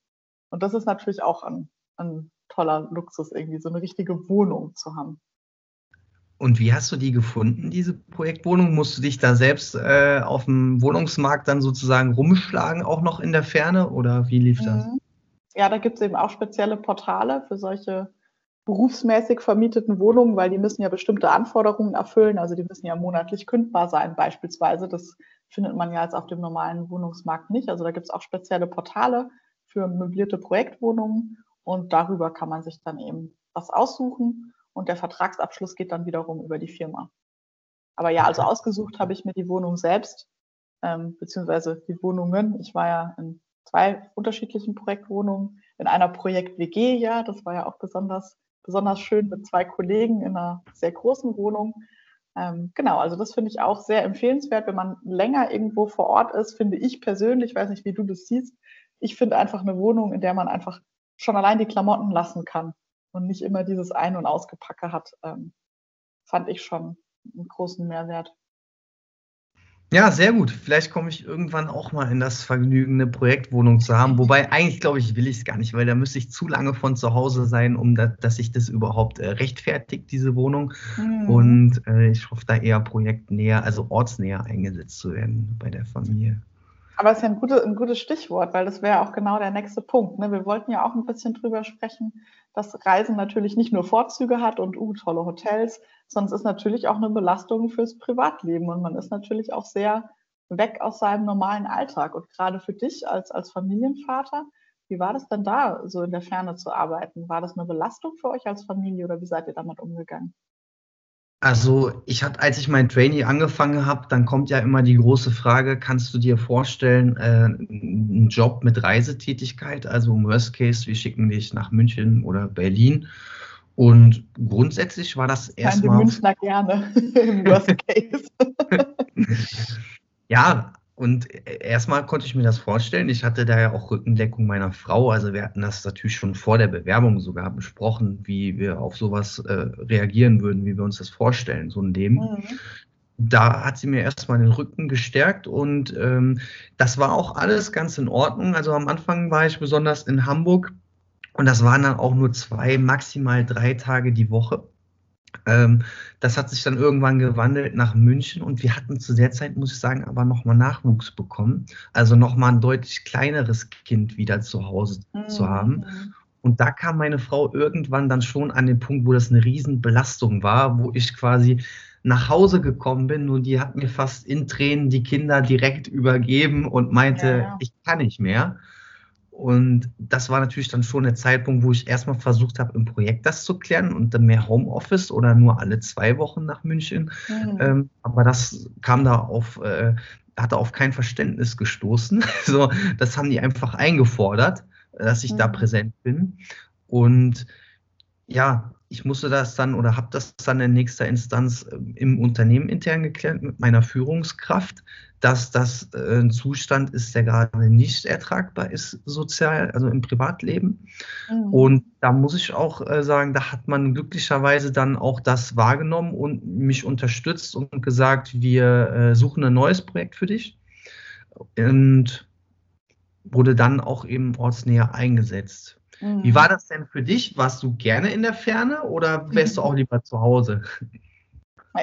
Und das ist natürlich auch ein, ein toller Luxus, irgendwie so eine richtige Wohnung zu haben. Und wie hast du die gefunden, diese Projektwohnung? Musst du dich da selbst äh, auf dem Wohnungsmarkt dann sozusagen rumschlagen, auch noch in der Ferne? Oder wie lief das? Mhm. Ja, da gibt es eben auch spezielle Portale für solche berufsmäßig vermieteten Wohnungen, weil die müssen ja bestimmte Anforderungen erfüllen. Also die müssen ja monatlich kündbar sein, beispielsweise. Das findet man ja jetzt auf dem normalen Wohnungsmarkt nicht. Also da gibt es auch spezielle Portale für möblierte Projektwohnungen und darüber kann man sich dann eben was aussuchen und der Vertragsabschluss geht dann wiederum über die Firma. Aber ja, also ausgesucht habe ich mir die Wohnung selbst ähm, beziehungsweise die Wohnungen. Ich war ja in zwei unterschiedlichen Projektwohnungen, in einer Projekt-WG, ja, das war ja auch besonders, besonders schön mit zwei Kollegen in einer sehr großen Wohnung. Ähm, genau, also das finde ich auch sehr empfehlenswert, wenn man länger irgendwo vor Ort ist, finde ich persönlich, weiß nicht, wie du das siehst, ich finde einfach eine Wohnung, in der man einfach schon allein die Klamotten lassen kann und nicht immer dieses Ein- und Ausgepacke hat, ähm, fand ich schon einen großen Mehrwert. Ja, sehr gut. Vielleicht komme ich irgendwann auch mal in das Vergnügen, eine Projektwohnung zu haben. Wobei eigentlich, glaube ich, will ich es gar nicht, weil da müsste ich zu lange von zu Hause sein, um da, dass sich das überhaupt äh, rechtfertigt, diese Wohnung. Mhm. Und äh, ich hoffe da eher projektnäher, also ortsnäher eingesetzt zu werden bei der Familie. Aber es ist ja ein, gute, ein gutes Stichwort, weil das wäre auch genau der nächste Punkt. Ne? Wir wollten ja auch ein bisschen drüber sprechen, dass Reisen natürlich nicht nur Vorzüge hat und uh, tolle Hotels, es ist natürlich auch eine Belastung fürs Privatleben und man ist natürlich auch sehr weg aus seinem normalen Alltag. Und gerade für dich als, als Familienvater, wie war das denn da, so in der Ferne zu arbeiten? War das eine Belastung für euch als Familie oder wie seid ihr damit umgegangen? Also ich hatte, als ich mein Trainee angefangen habe, dann kommt ja immer die große Frage, kannst du dir vorstellen, äh, einen Job mit Reisetätigkeit, also im Worst Case, wir schicken dich nach München oder Berlin. Und grundsätzlich war das erstmal. Die Münchner gerne im Worst Case. ja, und erstmal konnte ich mir das vorstellen. Ich hatte da ja auch Rückendeckung meiner Frau. Also wir hatten das natürlich schon vor der Bewerbung sogar besprochen, wie wir auf sowas äh, reagieren würden, wie wir uns das vorstellen, so ein Leben. Mhm. Da hat sie mir erstmal den Rücken gestärkt und ähm, das war auch alles ganz in Ordnung. Also am Anfang war ich besonders in Hamburg und das waren dann auch nur zwei, maximal drei Tage die Woche. Ähm, das hat sich dann irgendwann gewandelt nach München und wir hatten zu der Zeit, muss ich sagen, aber nochmal Nachwuchs bekommen. Also nochmal ein deutlich kleineres Kind wieder zu Hause mhm. zu haben. Und da kam meine Frau irgendwann dann schon an den Punkt, wo das eine Riesenbelastung war, wo ich quasi nach Hause gekommen bin und die hat mir fast in Tränen die Kinder direkt übergeben und meinte, ja, ich kann nicht mehr. Und das war natürlich dann schon der Zeitpunkt, wo ich erstmal versucht habe, im Projekt das zu klären und dann mehr Homeoffice oder nur alle zwei Wochen nach München. Mhm. Ähm, aber das kam da auf, äh, hatte auf kein Verständnis gestoßen. so, das haben die einfach eingefordert, dass ich mhm. da präsent bin. Und ja, ich musste das dann oder habe das dann in nächster Instanz ähm, im Unternehmen intern geklärt mit meiner Führungskraft, dass das äh, ein Zustand ist, der gerade nicht ertragbar ist sozial, also im Privatleben. Mhm. Und da muss ich auch äh, sagen, da hat man glücklicherweise dann auch das wahrgenommen und mich unterstützt und gesagt, wir äh, suchen ein neues Projekt für dich. Und wurde dann auch eben ortsnäher eingesetzt. Mhm. Wie war das denn für dich? Warst du gerne in der Ferne oder wärst du auch lieber zu Hause?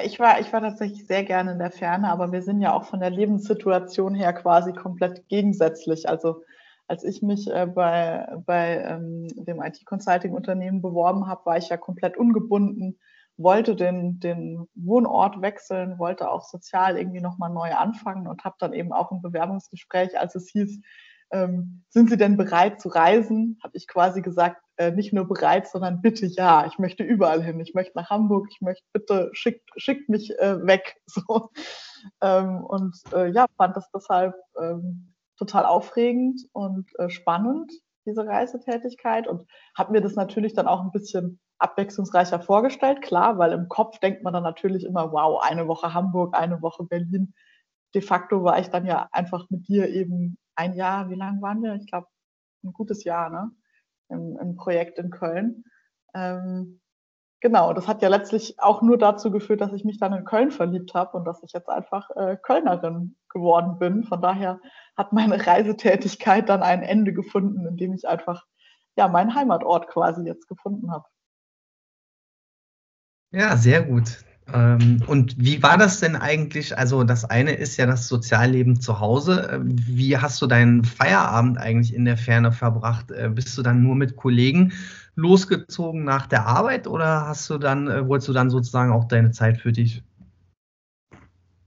Ich war, ich war tatsächlich sehr gerne in der Ferne, aber wir sind ja auch von der Lebenssituation her quasi komplett gegensätzlich. Also als ich mich äh, bei, bei ähm, dem IT-Consulting-Unternehmen beworben habe, war ich ja komplett ungebunden, wollte den, den Wohnort wechseln, wollte auch sozial irgendwie nochmal neu anfangen und habe dann eben auch im Bewerbungsgespräch, als es hieß, ähm, sind Sie denn bereit zu reisen? Habe ich quasi gesagt, äh, nicht nur bereit, sondern bitte ja. Ich möchte überall hin. Ich möchte nach Hamburg. Ich möchte bitte schickt, schickt mich äh, weg. So. Ähm, und äh, ja, fand das deshalb ähm, total aufregend und äh, spannend, diese Reisetätigkeit. Und habe mir das natürlich dann auch ein bisschen abwechslungsreicher vorgestellt. Klar, weil im Kopf denkt man dann natürlich immer, wow, eine Woche Hamburg, eine Woche Berlin. De facto war ich dann ja einfach mit dir eben ein Jahr, wie lange waren wir? Ich glaube, ein gutes Jahr, ne? Im, im Projekt in Köln. Ähm, genau, das hat ja letztlich auch nur dazu geführt, dass ich mich dann in Köln verliebt habe und dass ich jetzt einfach äh, Kölnerin geworden bin. Von daher hat meine Reisetätigkeit dann ein Ende gefunden, indem ich einfach ja meinen Heimatort quasi jetzt gefunden habe. Ja, sehr gut. Ähm, und wie war das denn eigentlich? Also das eine ist ja das Sozialleben zu Hause. Wie hast du deinen Feierabend eigentlich in der Ferne verbracht? Äh, bist du dann nur mit Kollegen losgezogen nach der Arbeit oder hast du dann, äh, wolltest du dann sozusagen auch deine Zeit für dich?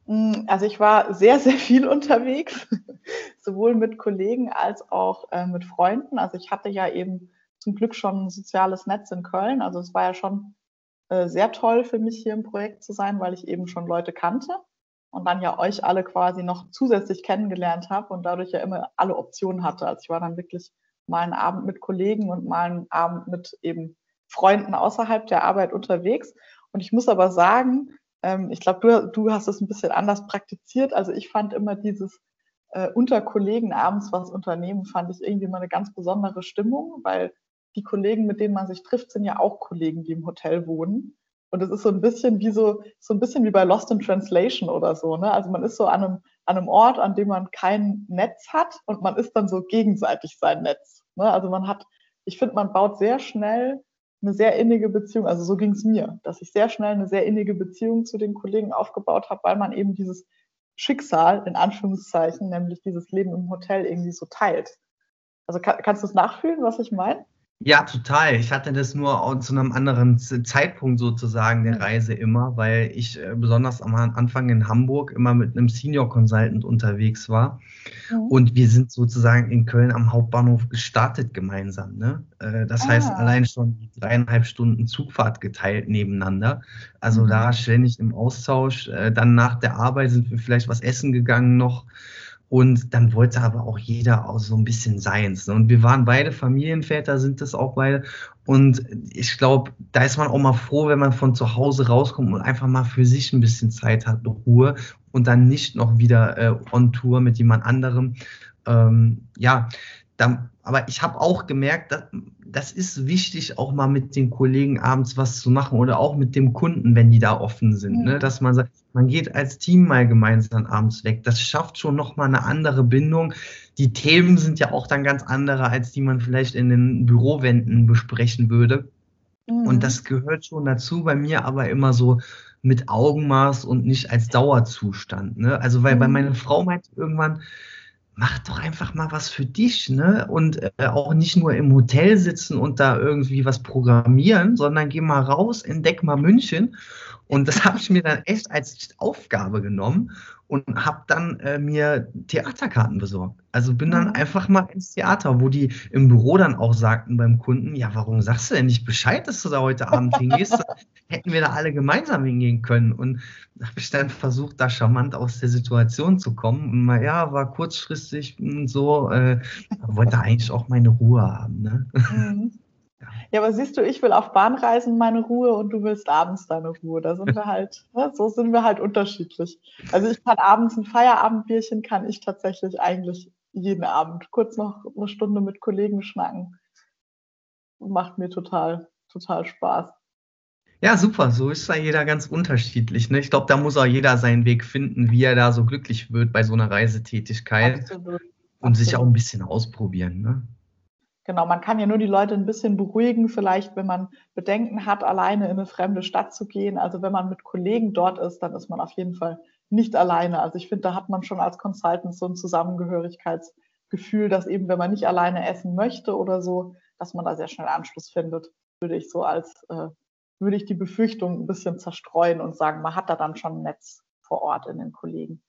Hm, also ich war sehr, sehr viel unterwegs, sowohl mit Kollegen als auch äh, mit Freunden. Also ich hatte ja eben zum Glück schon ein soziales Netz in Köln. Also es war ja schon äh, sehr toll für mich hier im Projekt zu sein, weil ich eben schon Leute kannte. und dann ja euch alle quasi noch zusätzlich kennengelernt habe und dadurch ja immer alle Optionen hatte. Also ich war dann wirklich mal einen Abend mit Kollegen und mal einen Abend mit eben Freunden außerhalb der Arbeit unterwegs. Und ich muss aber sagen, ähm, ich glaube, du, du hast es ein bisschen anders praktiziert. Also ich fand immer dieses äh, unter Kollegen abends was unternehmen, fand ich irgendwie mal eine ganz besondere Stimmung, weil die Kollegen, mit denen man sich trifft, sind ja auch Kollegen, die im Hotel wohnen. Und es ist so ein bisschen wie so, so ein bisschen wie bei Lost in Translation oder so. Ne? Also man ist so an einem, an einem Ort, an dem man kein Netz hat und man ist dann so gegenseitig sein Netz. Ne? Also man hat, ich finde, man baut sehr schnell eine sehr innige Beziehung. Also so ging es mir, dass ich sehr schnell eine sehr innige Beziehung zu den Kollegen aufgebaut habe, weil man eben dieses Schicksal, in Anführungszeichen, nämlich dieses Leben im Hotel irgendwie so teilt. Also kann, kannst du es nachfühlen, was ich meine? Ja, total. Ich hatte das nur zu einem anderen Zeitpunkt sozusagen der mhm. Reise immer, weil ich äh, besonders am Anfang in Hamburg immer mit einem Senior Consultant unterwegs war. Mhm. Und wir sind sozusagen in Köln am Hauptbahnhof gestartet gemeinsam. Ne? Äh, das ah. heißt, allein schon dreieinhalb Stunden Zugfahrt geteilt nebeneinander. Also mhm. da ständig im Austausch. Äh, dann nach der Arbeit sind wir vielleicht was essen gegangen noch. Und dann wollte aber auch jeder auch so ein bisschen seins. Ne? Und wir waren beide Familienväter, sind das auch beide. Und ich glaube, da ist man auch mal froh, wenn man von zu Hause rauskommt und einfach mal für sich ein bisschen Zeit hat, Ruhe und dann nicht noch wieder äh, on Tour mit jemand anderem. Ähm, ja, dann, aber ich habe auch gemerkt, dass, das ist wichtig, auch mal mit den Kollegen abends was zu machen oder auch mit dem Kunden, wenn die da offen sind. Ne? Dass man sagt, man geht als Team mal gemeinsam abends weg. Das schafft schon nochmal eine andere Bindung. Die Themen sind ja auch dann ganz andere, als die man vielleicht in den Bürowänden besprechen würde. Mhm. Und das gehört schon dazu, bei mir aber immer so mit Augenmaß und nicht als Dauerzustand. Ne? Also, weil mhm. bei meiner Frau meinte irgendwann, mach doch einfach mal was für dich, ne? Und äh, auch nicht nur im Hotel sitzen und da irgendwie was programmieren, sondern geh mal raus, entdeck mal München und das habe ich mir dann echt als Aufgabe genommen und habe dann äh, mir Theaterkarten besorgt. Also bin dann mhm. einfach mal ins Theater, wo die im Büro dann auch sagten beim Kunden, ja, warum sagst du denn nicht Bescheid, dass du da heute Abend hingehst? Hätten wir da alle gemeinsam hingehen können. Und habe ich dann versucht, da charmant aus der Situation zu kommen. Und mal, ja, war kurzfristig und so, äh, wollte eigentlich auch meine Ruhe haben. Ne? Mhm. Ja, aber siehst du, ich will auf Bahnreisen meine Ruhe und du willst abends deine Ruhe. Da sind wir halt, ne, so sind wir halt unterschiedlich. Also ich kann abends ein Feierabendbierchen, kann ich tatsächlich eigentlich jeden Abend kurz noch eine Stunde mit Kollegen schnacken. Macht mir total, total Spaß. Ja, super. So ist da jeder ganz unterschiedlich. Ne? Ich glaube, da muss auch jeder seinen Weg finden, wie er da so glücklich wird bei so einer Reisetätigkeit. Absolut. Und Absolut. sich auch ein bisschen ausprobieren. Ne? Genau, man kann ja nur die Leute ein bisschen beruhigen, vielleicht wenn man Bedenken hat, alleine in eine fremde Stadt zu gehen. Also wenn man mit Kollegen dort ist, dann ist man auf jeden Fall nicht alleine. Also ich finde, da hat man schon als Consultant so ein Zusammengehörigkeitsgefühl, dass eben, wenn man nicht alleine essen möchte oder so, dass man da sehr schnell Anschluss findet. Würde ich so als, äh, würde ich die Befürchtung ein bisschen zerstreuen und sagen, man hat da dann schon ein Netz vor Ort in den Kollegen.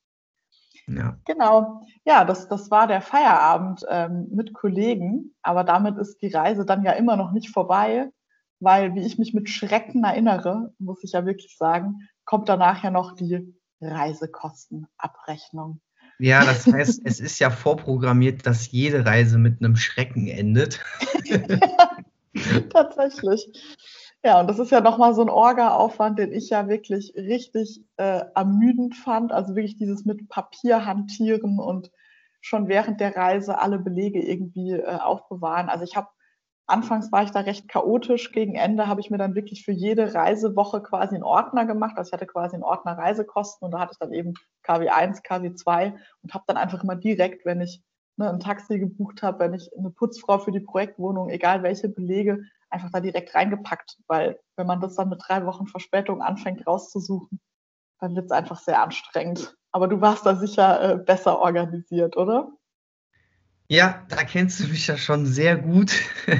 Ja. Genau. Ja, das, das war der Feierabend ähm, mit Kollegen, aber damit ist die Reise dann ja immer noch nicht vorbei, weil, wie ich mich mit Schrecken erinnere, muss ich ja wirklich sagen, kommt danach ja noch die Reisekostenabrechnung. Ja, das heißt, es ist ja vorprogrammiert, dass jede Reise mit einem Schrecken endet. tatsächlich. Ja, und das ist ja nochmal so ein Orga-Aufwand, den ich ja wirklich richtig äh, ermüdend fand. Also wirklich dieses mit Papier hantieren und schon während der Reise alle Belege irgendwie äh, aufbewahren. Also ich habe, anfangs war ich da recht chaotisch, gegen Ende habe ich mir dann wirklich für jede Reisewoche quasi einen Ordner gemacht. Also ich hatte quasi einen Ordner Reisekosten und da hatte ich dann eben KW1, KW2 und habe dann einfach immer direkt, wenn ich ne, ein Taxi gebucht habe, wenn ich eine Putzfrau für die Projektwohnung, egal welche Belege, einfach da direkt reingepackt, weil wenn man das dann mit drei Wochen Verspätung anfängt rauszusuchen, dann wird es einfach sehr anstrengend. Aber du warst da sicher äh, besser organisiert, oder? Ja, da kennst du mich ja schon sehr gut.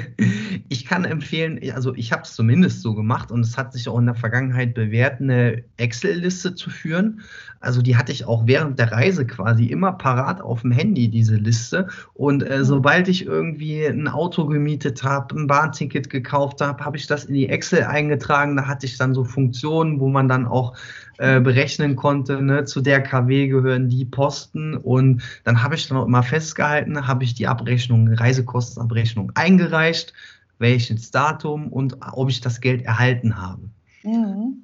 Ich kann empfehlen, also ich habe es zumindest so gemacht und es hat sich auch in der Vergangenheit bewährt, eine Excel-Liste zu führen. Also die hatte ich auch während der Reise quasi immer parat auf dem Handy, diese Liste. Und äh, mhm. sobald ich irgendwie ein Auto gemietet habe, ein Bahnticket gekauft habe, habe ich das in die Excel eingetragen. Da hatte ich dann so Funktionen, wo man dann auch äh, berechnen konnte, ne, zu der KW gehören die Posten und dann habe ich dann auch immer festgehalten, habe ich die Abrechnung, Reisekostenabrechnung eingereicht, welches Datum und ob ich das Geld erhalten habe. Mhm.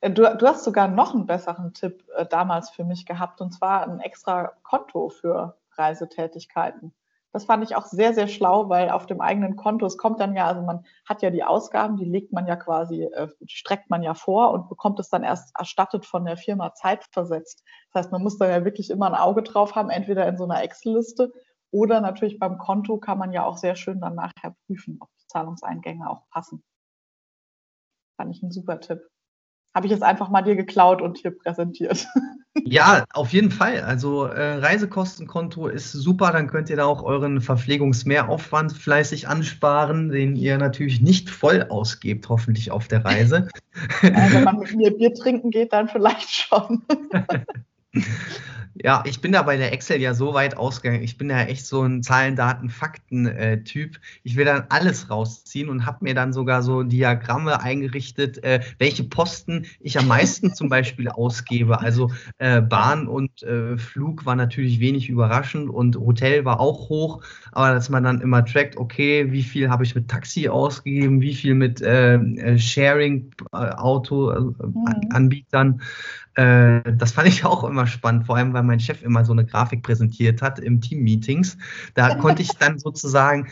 Äh, du, du, hast sogar noch einen besseren Tipp äh, damals für mich gehabt, und zwar ein extra Konto für Reisetätigkeiten. Das fand ich auch sehr, sehr schlau, weil auf dem eigenen Konto, es kommt dann ja, also man hat ja die Ausgaben, die legt man ja quasi, äh, streckt man ja vor und bekommt es dann erst erstattet von der Firma zeitversetzt. Das heißt, man muss da ja wirklich immer ein Auge drauf haben, entweder in so einer Excel-Liste oder natürlich beim Konto kann man ja auch sehr schön dann nachher prüfen, ob die Zahlungseingänge auch passen. Fand ich ein super Tipp habe ich jetzt einfach mal dir geklaut und hier präsentiert. Ja, auf jeden Fall. Also äh, Reisekostenkonto ist super, dann könnt ihr da auch euren Verpflegungsmehraufwand fleißig ansparen, den ihr natürlich nicht voll ausgebt, hoffentlich auf der Reise. Ja, wenn man mit mir Bier trinken geht, dann vielleicht schon. Ja, ich bin da bei der Excel ja so weit ausgegangen. Ich bin ja echt so ein Zahlen, Daten, Fakten-Typ. ich will dann alles rausziehen und habe mir dann sogar so Diagramme eingerichtet, äh, welche Posten ich am meisten zum Beispiel ausgebe. Also äh, Bahn und äh, Flug war natürlich wenig überraschend und Hotel war auch hoch, aber dass man dann immer trackt, okay, wie viel habe ich mit Taxi ausgegeben, wie viel mit äh, äh, Sharing-Auto-Anbietern. Äh, das fand ich auch immer spannend, vor allem weil mein Chef immer so eine Grafik präsentiert hat im Team-Meetings. Da konnte ich dann sozusagen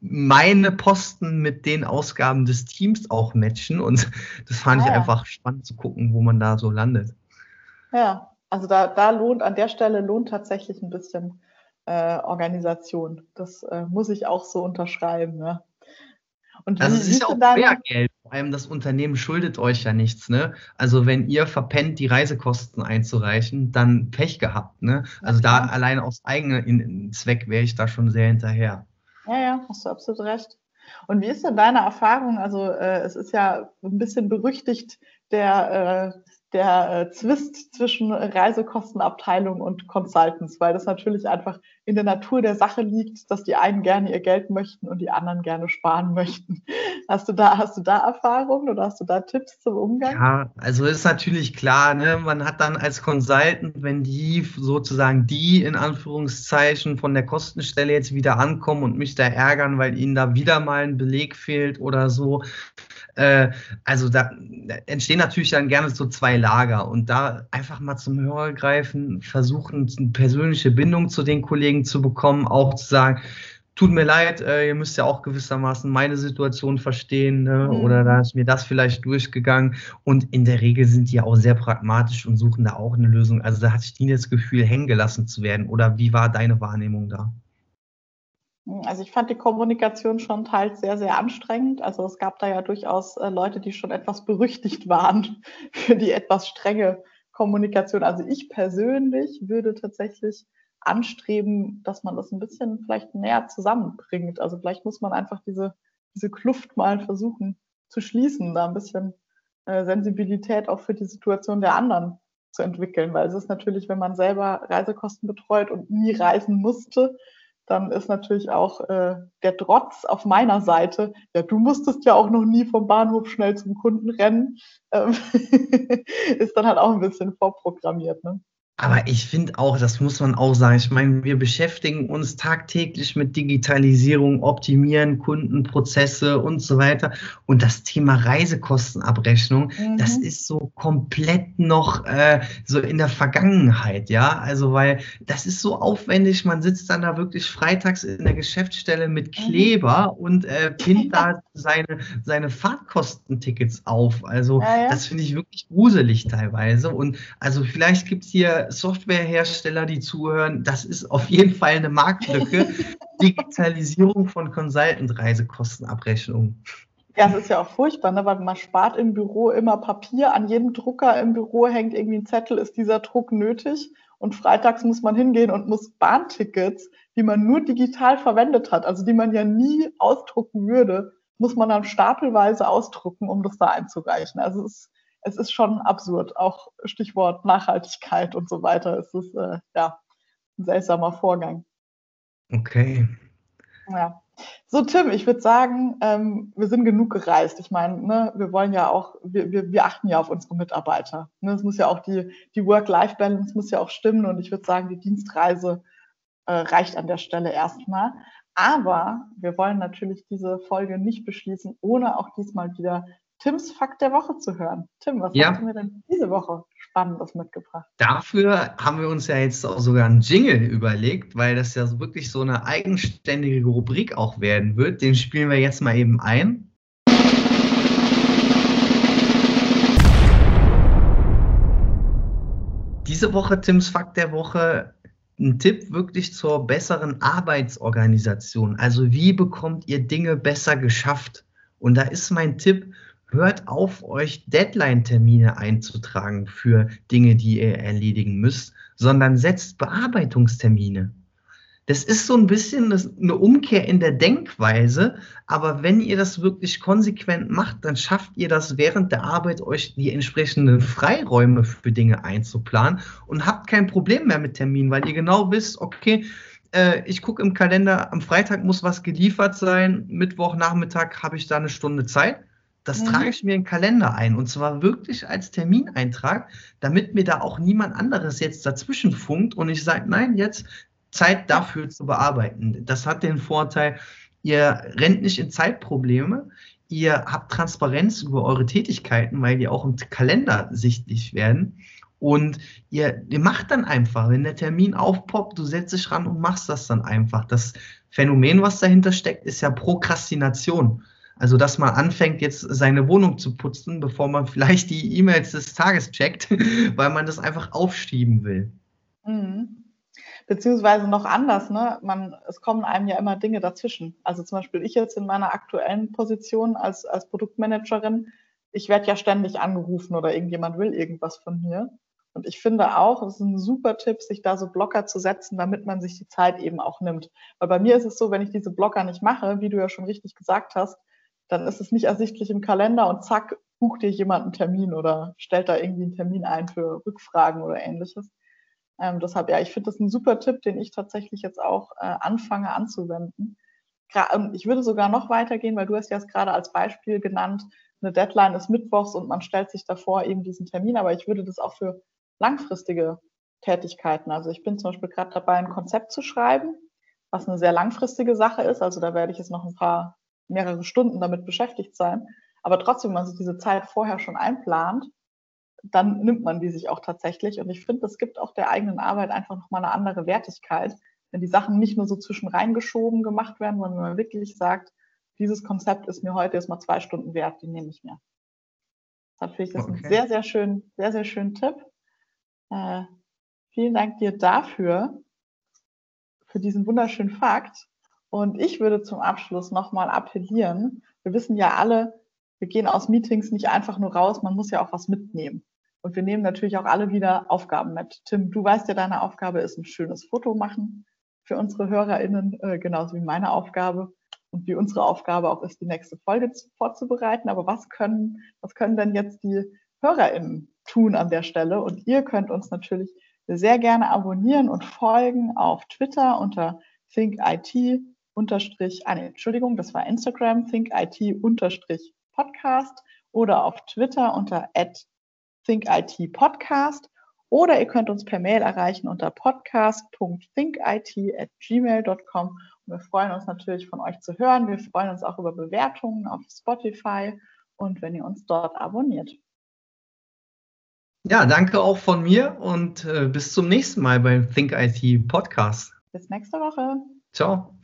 meine Posten mit den Ausgaben des Teams auch matchen und das fand ah, ich einfach spannend zu gucken, wo man da so landet. Ja, also da, da lohnt, an der Stelle lohnt tatsächlich ein bisschen äh, Organisation. Das äh, muss ich auch so unterschreiben. Ja. Und also es ist ja auch mehr Geld. Vor allem das Unternehmen schuldet euch ja nichts. Ne? Also wenn ihr verpennt, die Reisekosten einzureichen, dann Pech gehabt. Ne? Also da allein aus eigenem Zweck wäre ich da schon sehr hinterher. Ja, ja, hast du absolut recht. Und wie ist denn deine Erfahrung? Also äh, es ist ja ein bisschen berüchtigt, der äh, der äh, Zwist zwischen Reisekostenabteilung und Consultants, weil das natürlich einfach in der Natur der Sache liegt, dass die einen gerne ihr Geld möchten und die anderen gerne sparen möchten. Hast du da, hast du da Erfahrungen oder hast du da Tipps zum Umgang? Ja, also ist natürlich klar, ne? man hat dann als Consultant, wenn die sozusagen die in Anführungszeichen von der Kostenstelle jetzt wieder ankommen und mich da ärgern, weil ihnen da wieder mal ein Beleg fehlt oder so, äh, also da, entstehen natürlich dann gerne so zwei Lager und da einfach mal zum Hörer greifen, versuchen, eine persönliche Bindung zu den Kollegen zu bekommen, auch zu sagen, tut mir leid, äh, ihr müsst ja auch gewissermaßen meine Situation verstehen ne? mhm. oder da ist mir das vielleicht durchgegangen und in der Regel sind die auch sehr pragmatisch und suchen da auch eine Lösung. Also da hatte ich nie das Gefühl, hängen gelassen zu werden oder wie war deine Wahrnehmung da? Also ich fand die Kommunikation schon teils sehr, sehr anstrengend. Also es gab da ja durchaus äh, Leute, die schon etwas berüchtigt waren für die etwas strenge Kommunikation. Also ich persönlich würde tatsächlich anstreben, dass man das ein bisschen vielleicht näher zusammenbringt. Also vielleicht muss man einfach diese, diese Kluft mal versuchen zu schließen, da ein bisschen äh, Sensibilität auch für die Situation der anderen zu entwickeln. Weil es ist natürlich, wenn man selber Reisekosten betreut und nie reisen musste, dann ist natürlich auch äh, der Trotz auf meiner Seite. Ja, du musstest ja auch noch nie vom Bahnhof schnell zum Kunden rennen. Ähm, ist dann halt auch ein bisschen vorprogrammiert. Ne? Aber ich finde auch, das muss man auch sagen. Ich meine, wir beschäftigen uns tagtäglich mit Digitalisierung, Optimieren, Kundenprozesse und so weiter. Und das Thema Reisekostenabrechnung, mhm. das ist so komplett noch äh, so in der Vergangenheit, ja. Also, weil das ist so aufwendig. Man sitzt dann da wirklich freitags in der Geschäftsstelle mit mhm. Kleber mhm. und äh, pinnt da seine, seine Fahrtkostentickets auf. Also, ja, ja. das finde ich wirklich gruselig teilweise. Und also, vielleicht gibt es hier Softwarehersteller, die zuhören, das ist auf jeden Fall eine Marktlücke. Digitalisierung von Consultant-Reisekostenabrechnungen. Ja, es ist ja auch furchtbar, ne? weil man spart im Büro immer Papier. An jedem Drucker im Büro hängt irgendwie ein Zettel, ist dieser Druck nötig? Und freitags muss man hingehen und muss Bahntickets, die man nur digital verwendet hat, also die man ja nie ausdrucken würde, muss man dann stapelweise ausdrucken, um das da einzureichen. Also es ist es ist schon absurd. Auch Stichwort Nachhaltigkeit und so weiter. Es ist äh, ja ein seltsamer Vorgang. Okay. Ja. So, Tim, ich würde sagen, ähm, wir sind genug gereist. Ich meine, ne, wir wollen ja auch, wir, wir, wir achten ja auf unsere Mitarbeiter. Ne, es muss ja auch die, die Work-Life-Balance muss ja auch stimmen und ich würde sagen, die Dienstreise äh, reicht an der Stelle erstmal. Aber wir wollen natürlich diese Folge nicht beschließen, ohne auch diesmal wieder Tims Fakt der Woche zu hören. Tim, was ja. hast du mir denn diese Woche Spannendes mitgebracht? Dafür haben wir uns ja jetzt auch sogar einen Jingle überlegt, weil das ja wirklich so eine eigenständige Rubrik auch werden wird. Den spielen wir jetzt mal eben ein. Diese Woche Tims Fakt der Woche ein Tipp wirklich zur besseren Arbeitsorganisation. Also wie bekommt ihr Dinge besser geschafft? Und da ist mein Tipp, hört auf, euch Deadline-Termine einzutragen für Dinge, die ihr erledigen müsst, sondern setzt Bearbeitungstermine. Das ist so ein bisschen eine Umkehr in der Denkweise, aber wenn ihr das wirklich konsequent macht, dann schafft ihr das während der Arbeit, euch die entsprechenden Freiräume für Dinge einzuplanen und habt kein Problem mehr mit Terminen, weil ihr genau wisst, okay, äh, ich gucke im Kalender, am Freitag muss was geliefert sein, Mittwochnachmittag habe ich da eine Stunde Zeit das mhm. trage ich mir in den Kalender ein und zwar wirklich als Termineintrag, damit mir da auch niemand anderes jetzt dazwischen funkt und ich sage, nein, jetzt Zeit dafür zu bearbeiten. Das hat den Vorteil, ihr rennt nicht in Zeitprobleme, ihr habt Transparenz über eure Tätigkeiten, weil die auch im Kalender sichtlich werden. Und ihr, ihr macht dann einfach, wenn der Termin aufpoppt, du setzt dich ran und machst das dann einfach. Das Phänomen, was dahinter steckt, ist ja Prokrastination. Also, dass man anfängt, jetzt seine Wohnung zu putzen, bevor man vielleicht die E-Mails des Tages checkt, weil man das einfach aufschieben will. Mhm. Beziehungsweise noch anders, ne? Man, es kommen einem ja immer Dinge dazwischen. Also zum Beispiel ich jetzt in meiner aktuellen Position als, als Produktmanagerin, ich werde ja ständig angerufen oder irgendjemand will irgendwas von mir. Und ich finde auch, es ist ein super Tipp, sich da so Blocker zu setzen, damit man sich die Zeit eben auch nimmt. Weil bei mir ist es so, wenn ich diese Blocker nicht mache, wie du ja schon richtig gesagt hast, dann ist es nicht ersichtlich im Kalender und zack, bucht dir jemand einen Termin oder stellt da irgendwie einen Termin ein für Rückfragen oder ähnliches. Ähm, deshalb, ja, ich finde das ein super Tipp, den ich tatsächlich jetzt auch äh, anfange anzuwenden. Ähm, ich würde sogar noch weitergehen, weil du hast ja es gerade als Beispiel genannt, eine Deadline ist mittwochs und man stellt sich davor eben diesen Termin, aber ich würde das auch für langfristige Tätigkeiten. Also ich bin zum Beispiel gerade dabei, ein Konzept zu schreiben, was eine sehr langfristige Sache ist. Also da werde ich jetzt noch ein paar mehrere Stunden damit beschäftigt sein. Aber trotzdem, wenn man sich diese Zeit vorher schon einplant, dann nimmt man die sich auch tatsächlich. Und ich finde, das gibt auch der eigenen Arbeit einfach nochmal eine andere Wertigkeit, wenn die Sachen nicht nur so zwischen reingeschoben gemacht werden, sondern wenn man wirklich sagt, dieses Konzept ist mir heute erstmal zwei Stunden wert, die nehme ich mir. Deshalb finde ich das okay. einen sehr, sehr schönen, sehr, sehr schönen Tipp. Äh, vielen Dank dir dafür, für diesen wunderschönen Fakt. Und ich würde zum Abschluss nochmal appellieren. Wir wissen ja alle, wir gehen aus Meetings nicht einfach nur raus, man muss ja auch was mitnehmen. Und wir nehmen natürlich auch alle wieder Aufgaben mit. Tim, du weißt ja, deine Aufgabe ist ein schönes Foto machen für unsere HörerInnen, äh, genauso wie meine Aufgabe und wie unsere Aufgabe auch ist, die nächste Folge zu, vorzubereiten. Aber was können, was können denn jetzt die HörerInnen tun an der Stelle? Und ihr könnt uns natürlich sehr gerne abonnieren und folgen auf Twitter unter ThinkIT unterstrich, ah, nee, Entschuldigung, das war Instagram, ThinkIT unterstrich Podcast oder auf Twitter unter ThinkIT Podcast oder ihr könnt uns per Mail erreichen unter podcast.thinkit at gmail.com. Und wir freuen uns natürlich von euch zu hören. Wir freuen uns auch über Bewertungen auf Spotify und wenn ihr uns dort abonniert. Ja, danke auch von mir und äh, bis zum nächsten Mal beim ThinkIT Podcast. Bis nächste Woche. Ciao.